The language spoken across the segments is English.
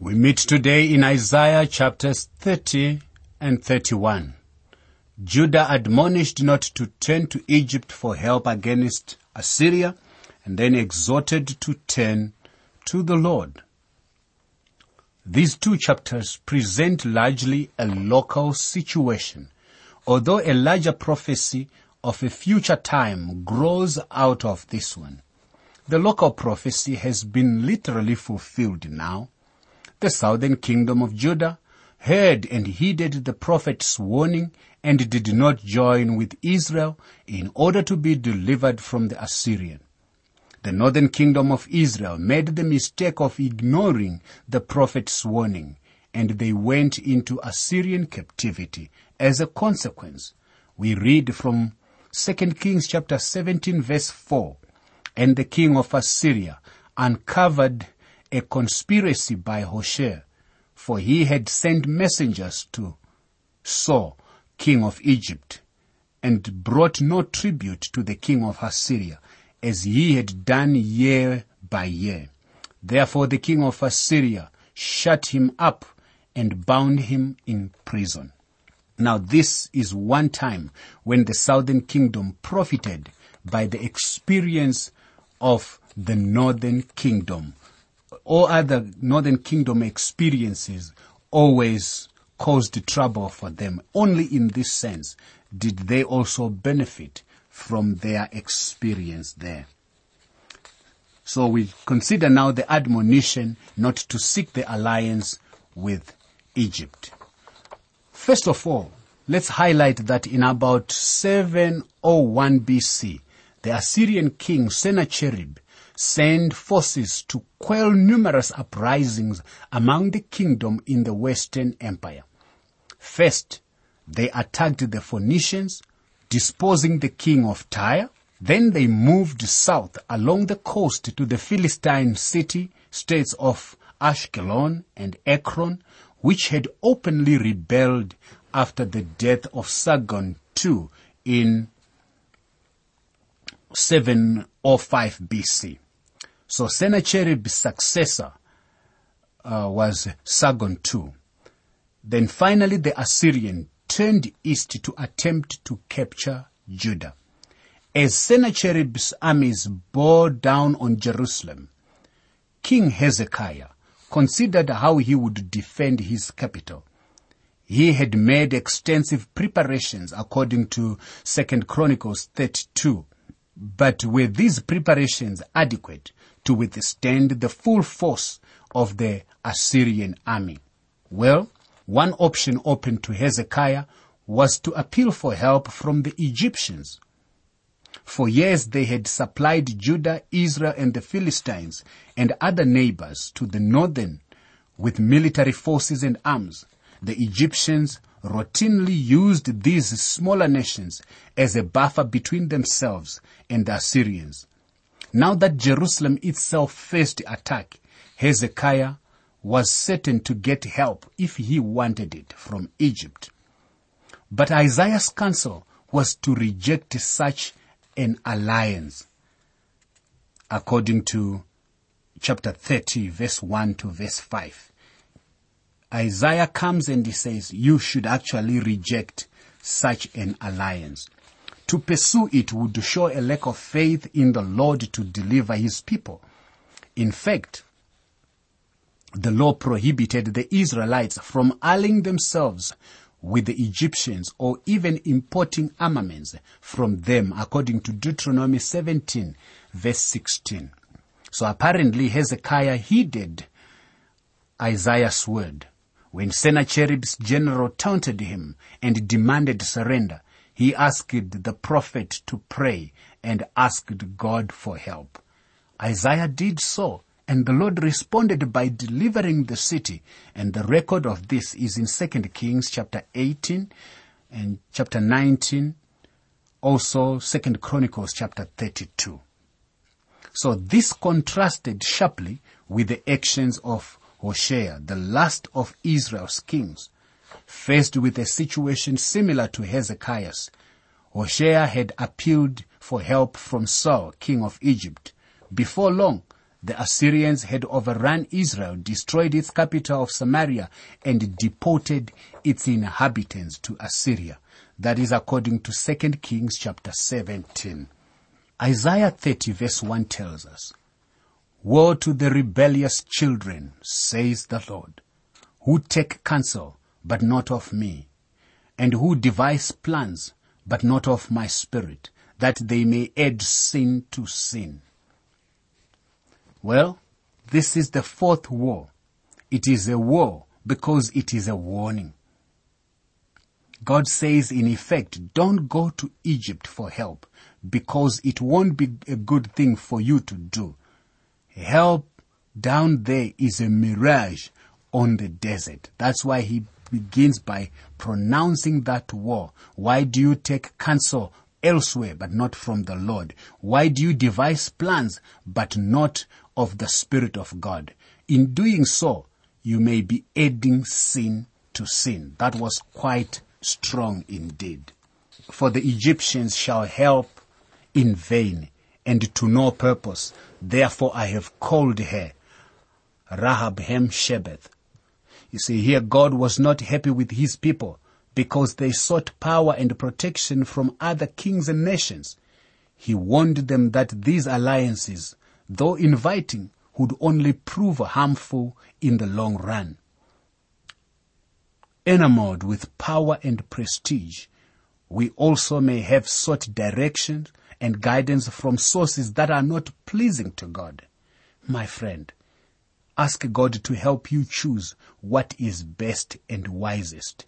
We meet today in Isaiah chapters 30 and 31. Judah admonished not to turn to Egypt for help against Assyria and then exhorted to turn to the Lord. These two chapters present largely a local situation, although a larger prophecy of a future time grows out of this one. The local prophecy has been literally fulfilled now. The southern kingdom of Judah heard and heeded the prophet's warning and did not join with Israel in order to be delivered from the Assyrian. The northern kingdom of Israel made the mistake of ignoring the prophet's warning and they went into Assyrian captivity. As a consequence, we read from 2 Kings chapter 17 verse 4, and the king of Assyria uncovered a conspiracy by Hoshea, for he had sent messengers to So, king of Egypt, and brought no tribute to the king of Assyria, as he had done year by year. Therefore the king of Assyria shut him up and bound him in prison. Now this is one time when the southern kingdom profited by the experience of the northern kingdom. All other northern kingdom experiences always caused trouble for them. Only in this sense did they also benefit from their experience there. So we consider now the admonition not to seek the alliance with Egypt. First of all, let's highlight that in about 701 BC, the Assyrian king Sennacherib sent forces to quell numerous uprisings among the kingdom in the Western Empire. First, they attacked the Phoenicians, disposing the king of Tyre. Then they moved south along the coast to the Philistine city states of Ashkelon and Ekron, which had openly rebelled after the death of Sargon II in 705 BC. So Sennacherib's successor uh, was Sargon II. Then finally the Assyrian turned east to attempt to capture Judah. As Sennacherib's armies bore down on Jerusalem, King Hezekiah considered how he would defend his capital. He had made extensive preparations according to 2nd Chronicles 32. But were these preparations adequate to withstand the full force of the Assyrian army? Well, one option open to Hezekiah was to appeal for help from the Egyptians. For years they had supplied Judah, Israel and the Philistines and other neighbors to the northern with military forces and arms. The Egyptians routinely used these smaller nations as a buffer between themselves and the Assyrians. Now that Jerusalem itself faced attack, Hezekiah was certain to get help if he wanted it from Egypt. But Isaiah's counsel was to reject such an alliance. According to chapter 30 verse 1 to verse 5. Isaiah comes and he says, you should actually reject such an alliance. To pursue it would show a lack of faith in the Lord to deliver his people. In fact, the law prohibited the Israelites from allying themselves with the Egyptians or even importing armaments from them according to Deuteronomy 17 verse 16. So apparently Hezekiah heeded Isaiah's word. When Sennacherib's general taunted him and demanded surrender, he asked the prophet to pray and asked God for help. Isaiah did so and the Lord responded by delivering the city. And the record of this is in 2 Kings chapter 18 and chapter 19, also 2 Chronicles chapter 32. So this contrasted sharply with the actions of Hoshea, the last of Israel's kings. Faced with a situation similar to Hezekiah's, Hoshea had appealed for help from So, king of Egypt. Before long, the Assyrians had overrun Israel, destroyed its capital of Samaria, and deported its inhabitants to Assyria. That is according to 2 Kings chapter 17. Isaiah 30 verse 1 tells us, Woe to the rebellious children, says the Lord, who take counsel, but not of me, and who devise plans, but not of my spirit, that they may add sin to sin. Well, this is the fourth war. It is a war because it is a warning. God says in effect, don't go to Egypt for help because it won't be a good thing for you to do. Help down there is a mirage on the desert. That's why he begins by pronouncing that war. Why do you take counsel elsewhere but not from the Lord? Why do you devise plans but not of the Spirit of God? In doing so, you may be adding sin to sin. That was quite strong indeed. For the Egyptians shall help in vain and to no purpose. Therefore I have called her Rahab Hem Shebeth. You see, here God was not happy with his people because they sought power and protection from other kings and nations. He warned them that these alliances, though inviting, would only prove harmful in the long run. Enamored with power and prestige, we also may have sought direction and guidance from sources that are not pleasing to God. My friend, ask God to help you choose what is best and wisest.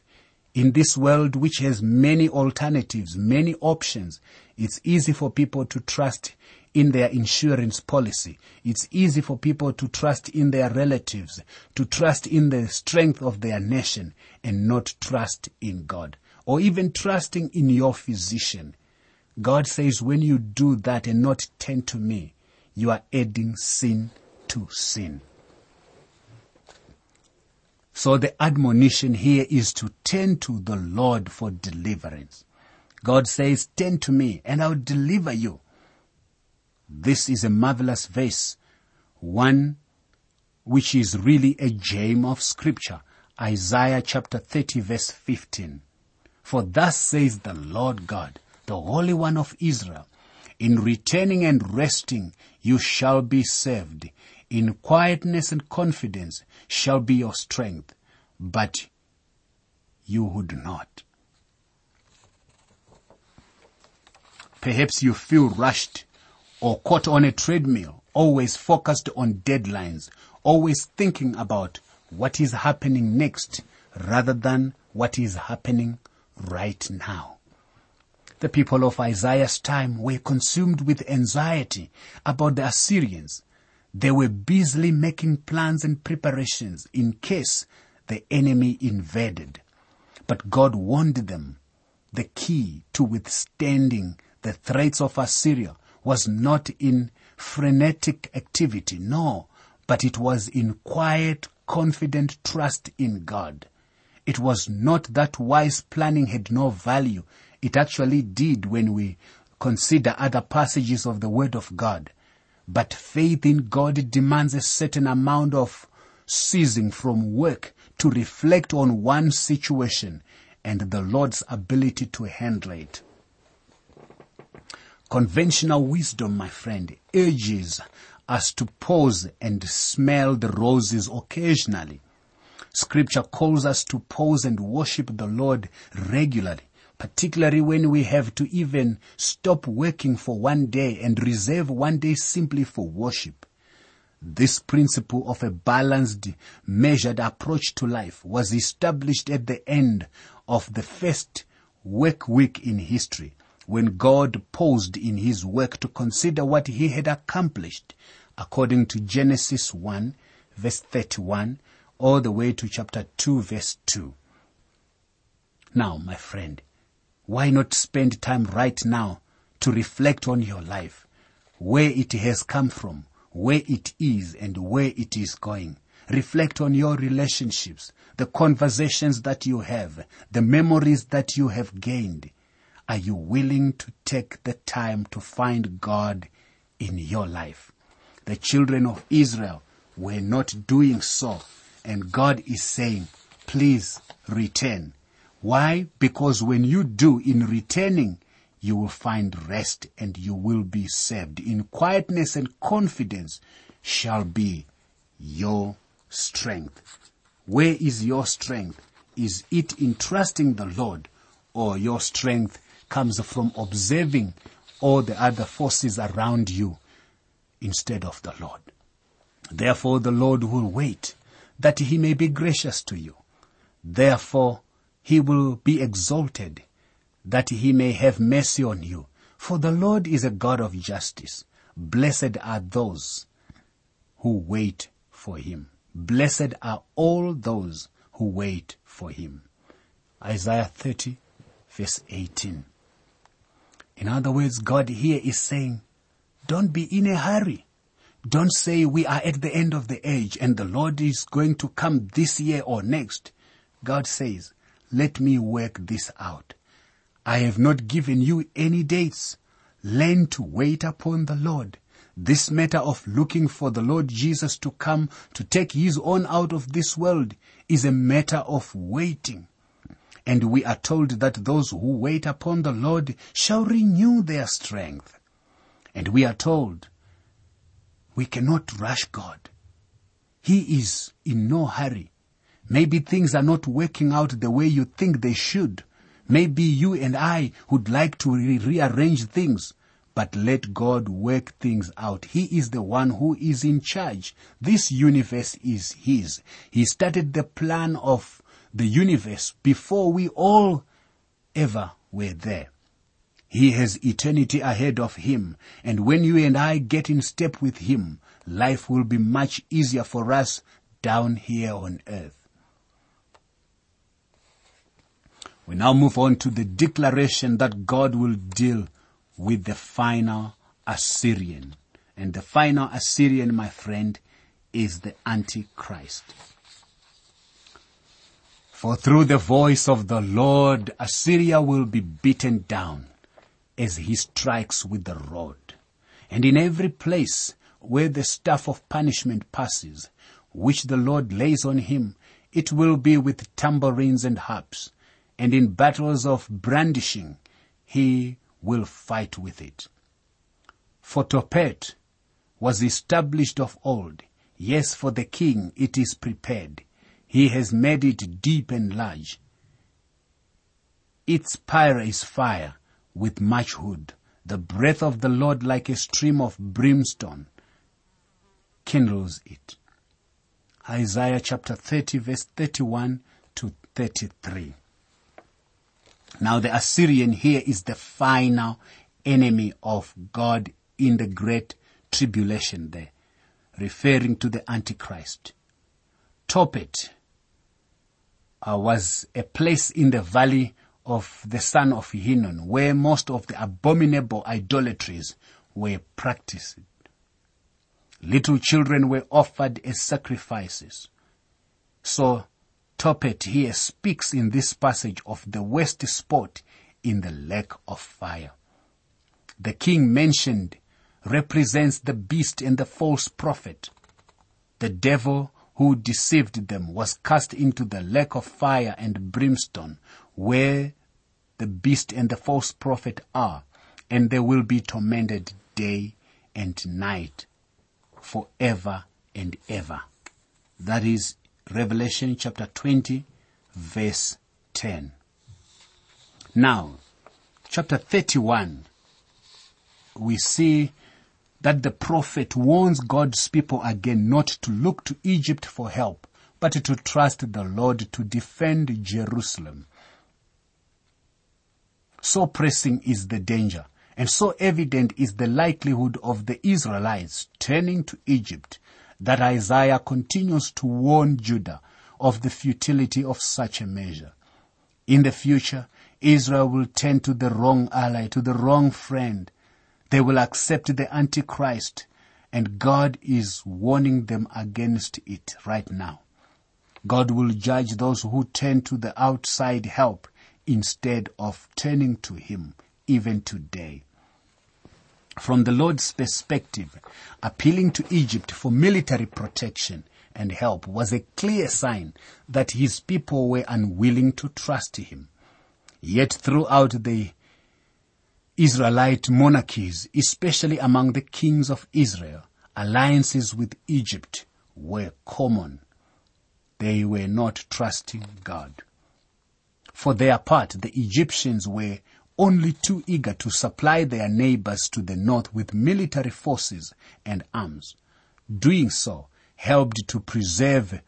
In this world which has many alternatives, many options, it's easy for people to trust in their insurance policy. It's easy for people to trust in their relatives, to trust in the strength of their nation and not trust in God or even trusting in your physician. God says when you do that and not tend to me, you are adding sin to sin. So the admonition here is to turn to the Lord for deliverance. God says, turn to me and I'll deliver you. This is a marvelous verse, one which is really a gem of scripture. Isaiah chapter 30 verse 15. For thus says the Lord God, the Holy One of Israel, in returning and resting you shall be saved. In quietness and confidence shall be your strength, but you would not. Perhaps you feel rushed or caught on a treadmill, always focused on deadlines, always thinking about what is happening next rather than what is happening right now. The people of Isaiah's time were consumed with anxiety about the Assyrians. They were busily making plans and preparations in case the enemy invaded. But God warned them the key to withstanding the threats of Assyria was not in frenetic activity, no, but it was in quiet, confident trust in God. It was not that wise planning had no value. It actually did when we consider other passages of the Word of God. But faith in God demands a certain amount of ceasing from work to reflect on one situation and the Lord's ability to handle it. Conventional wisdom, my friend, urges us to pause and smell the roses occasionally. Scripture calls us to pause and worship the Lord regularly particularly when we have to even stop working for one day and reserve one day simply for worship. This principle of a balanced, measured approach to life was established at the end of the first work week in history when God paused in his work to consider what he had accomplished according to Genesis 1 verse 31 all the way to chapter 2 verse 2. Now, my friend, why not spend time right now to reflect on your life, where it has come from, where it is and where it is going. Reflect on your relationships, the conversations that you have, the memories that you have gained. Are you willing to take the time to find God in your life? The children of Israel were not doing so. And God is saying, please return. Why? Because when you do in returning, you will find rest and you will be saved. In quietness and confidence shall be your strength. Where is your strength? Is it in trusting the Lord or your strength comes from observing all the other forces around you instead of the Lord? Therefore the Lord will wait that he may be gracious to you. Therefore he will be exalted that he may have mercy on you. For the Lord is a God of justice. Blessed are those who wait for him. Blessed are all those who wait for him. Isaiah 30 verse 18. In other words, God here is saying, don't be in a hurry. Don't say we are at the end of the age and the Lord is going to come this year or next. God says, let me work this out. I have not given you any dates. Learn to wait upon the Lord. This matter of looking for the Lord Jesus to come to take his own out of this world is a matter of waiting. And we are told that those who wait upon the Lord shall renew their strength. And we are told we cannot rush God. He is in no hurry. Maybe things are not working out the way you think they should. Maybe you and I would like to re- rearrange things, but let God work things out. He is the one who is in charge. This universe is His. He started the plan of the universe before we all ever were there. He has eternity ahead of him. And when you and I get in step with him, life will be much easier for us down here on earth. We now move on to the declaration that God will deal with the final Assyrian. And the final Assyrian, my friend, is the Antichrist. For through the voice of the Lord, Assyria will be beaten down as he strikes with the rod. And in every place where the staff of punishment passes, which the Lord lays on him, it will be with tambourines and harps, and in battles of brandishing, he will fight with it. For Tophet was established of old. Yes, for the king it is prepared. He has made it deep and large. Its pyre is fire with much wood. The breath of the Lord like a stream of brimstone kindles it. Isaiah chapter 30 verse 31 to 33. Now the Assyrian here is the final enemy of God in the great tribulation there, referring to the Antichrist. Tophet uh, was a place in the valley of the son of Hinnom where most of the abominable idolatries were practiced. Little children were offered as sacrifices. So Tophet here speaks in this passage of the worst spot in the lake of fire. The king mentioned represents the beast and the false prophet. The devil who deceived them was cast into the lake of fire and brimstone where the beast and the false prophet are and they will be tormented day and night forever and ever. That is Revelation chapter 20 verse 10. Now, chapter 31, we see that the prophet warns God's people again not to look to Egypt for help, but to trust the Lord to defend Jerusalem. So pressing is the danger, and so evident is the likelihood of the Israelites turning to Egypt that Isaiah continues to warn Judah of the futility of such a measure. In the future, Israel will turn to the wrong ally, to the wrong friend. They will accept the Antichrist, and God is warning them against it right now. God will judge those who turn to the outside help instead of turning to Him, even today. From the Lord's perspective, appealing to Egypt for military protection and help was a clear sign that his people were unwilling to trust him. Yet throughout the Israelite monarchies, especially among the kings of Israel, alliances with Egypt were common. They were not trusting God. For their part, the Egyptians were only too eager to supply their neighbors to the north with military forces and arms. Doing so helped to preserve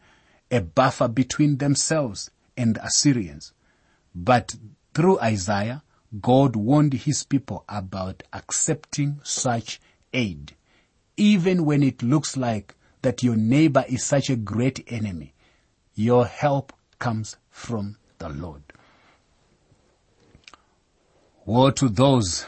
a buffer between themselves and the Assyrians. But through Isaiah, God warned his people about accepting such aid, even when it looks like that your neighbor is such a great enemy. Your help comes from the Lord. Woe to those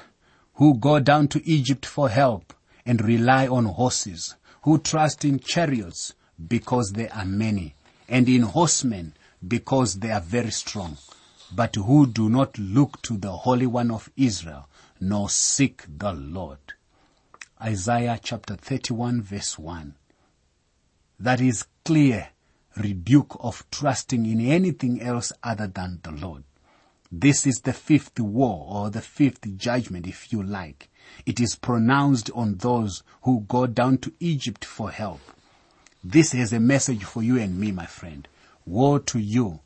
who go down to Egypt for help and rely on horses, who trust in chariots because they are many, and in horsemen because they are very strong, but who do not look to the Holy One of Israel, nor seek the Lord. Isaiah chapter 31 verse 1. That is clear rebuke of trusting in anything else other than the Lord. This is the fifth war or the fifth judgment if you like. It is pronounced on those who go down to Egypt for help. This is a message for you and me, my friend. Woe to you,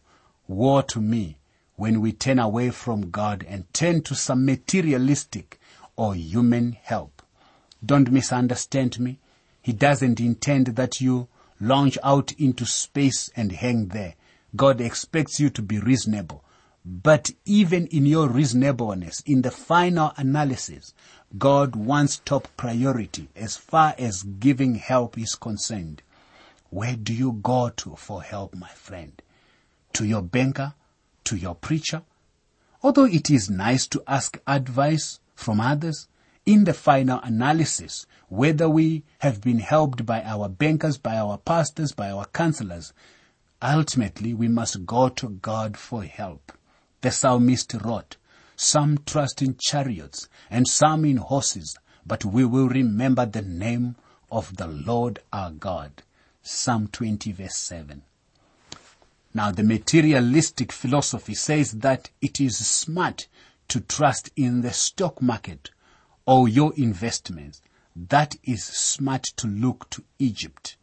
woe to me, when we turn away from God and turn to some materialistic or human help. Don't misunderstand me. He doesn't intend that you launch out into space and hang there. God expects you to be reasonable. But even in your reasonableness, in the final analysis, God wants top priority as far as giving help is concerned. Where do you go to for help, my friend? To your banker? To your preacher? Although it is nice to ask advice from others, in the final analysis, whether we have been helped by our bankers, by our pastors, by our counselors, ultimately we must go to God for help. The psalmist wrote, Some trust in chariots and some in horses, but we will remember the name of the Lord our God. Psalm 20 verse 7. Now the materialistic philosophy says that it is smart to trust in the stock market or your investments. That is smart to look to Egypt.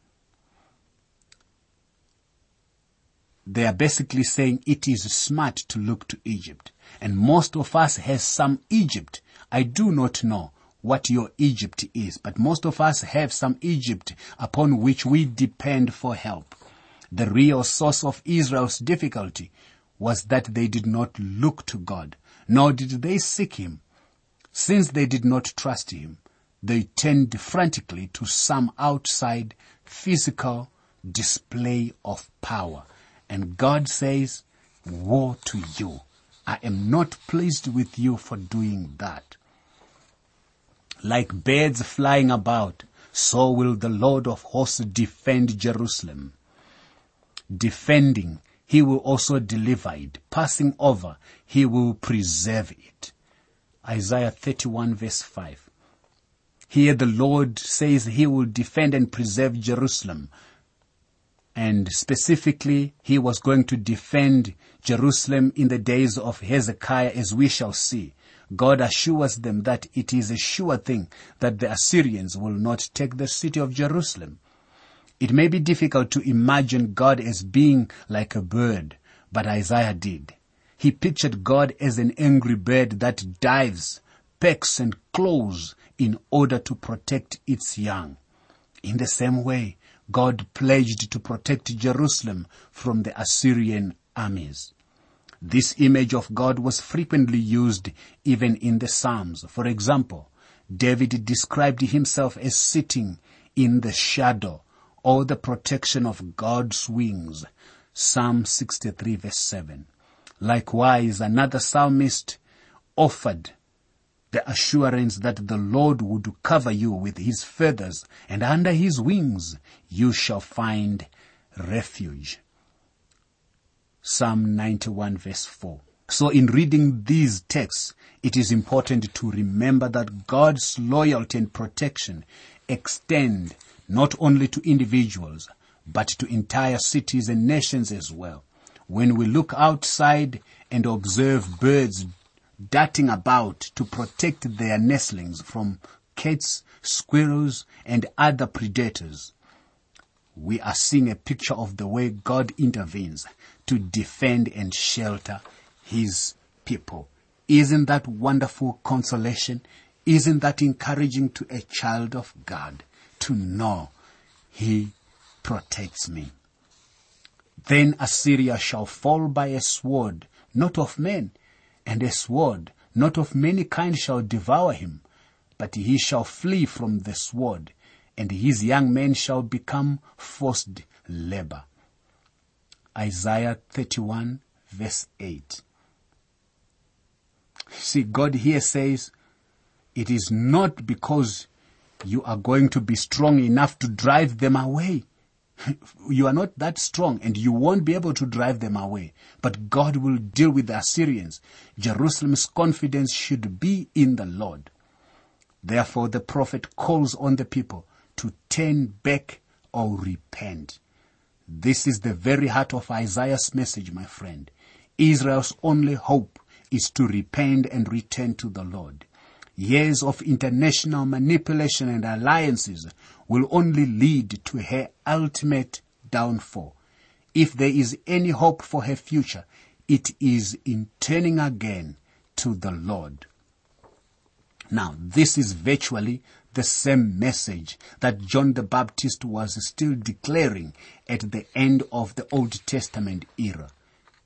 They are basically saying it is smart to look to Egypt. And most of us has some Egypt. I do not know what your Egypt is, but most of us have some Egypt upon which we depend for help. The real source of Israel's difficulty was that they did not look to God, nor did they seek Him. Since they did not trust Him, they turned frantically to some outside physical display of power and God says, woe to you. I am not pleased with you for doing that. Like birds flying about, so will the Lord of hosts defend Jerusalem. Defending, he will also deliver it. Passing over, he will preserve it. Isaiah 31 verse 5. Here the Lord says he will defend and preserve Jerusalem and specifically he was going to defend Jerusalem in the days of Hezekiah as we shall see. God assures them that it is a sure thing that the Assyrians will not take the city of Jerusalem. It may be difficult to imagine God as being like a bird, but Isaiah did. He pictured God as an angry bird that dives, pecks and claws in order to protect its young. In the same way, God pledged to protect Jerusalem from the Assyrian armies. This image of God was frequently used even in the Psalms. For example, David described himself as sitting in the shadow or the protection of God's wings. Psalm 63 verse 7. Likewise, another psalmist offered the assurance that the Lord would cover you with his feathers and under his wings you shall find refuge. Psalm 91 verse 4. So in reading these texts, it is important to remember that God's loyalty and protection extend not only to individuals, but to entire cities and nations as well. When we look outside and observe birds darting about to protect their nestlings from cats, squirrels, and other predators, we are seeing a picture of the way God intervenes to defend and shelter his people. Isn't that wonderful consolation? Isn't that encouraging to a child of God to know he protects me? Then Assyria shall fall by a sword, not of men, and a sword, not of many kind shall devour him, but he shall flee from the sword, and his young men shall become forced labor. Isaiah 31 verse 8. See, God here says, it is not because you are going to be strong enough to drive them away. You are not that strong and you won't be able to drive them away. But God will deal with the Assyrians. Jerusalem's confidence should be in the Lord. Therefore the prophet calls on the people to turn back or repent. This is the very heart of Isaiah's message, my friend. Israel's only hope is to repent and return to the Lord. Years of international manipulation and alliances will only lead to her ultimate downfall. If there is any hope for her future, it is in turning again to the Lord. Now, this is virtually the same message that John the Baptist was still declaring at the end of the Old Testament era.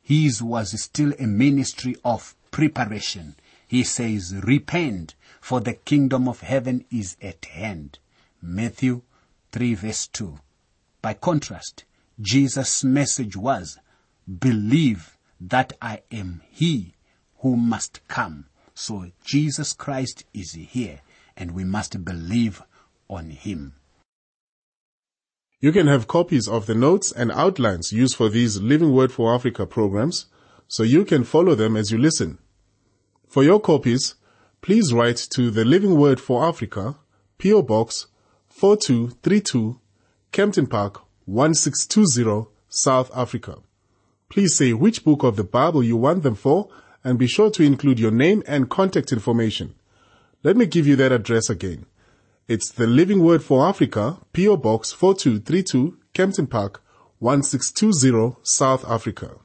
His was still a ministry of preparation. He says, repent, for the kingdom of heaven is at hand. Matthew 3 verse 2. By contrast, Jesus' message was, believe that I am he who must come. So Jesus Christ is here and we must believe on him. You can have copies of the notes and outlines used for these Living Word for Africa programs so you can follow them as you listen. For your copies, please write to the Living Word for Africa, PO Box 4232, Kempton Park 1620, South Africa. Please say which book of the Bible you want them for and be sure to include your name and contact information. Let me give you that address again. It's the Living Word for Africa, PO Box 4232, Kempton Park 1620, South Africa.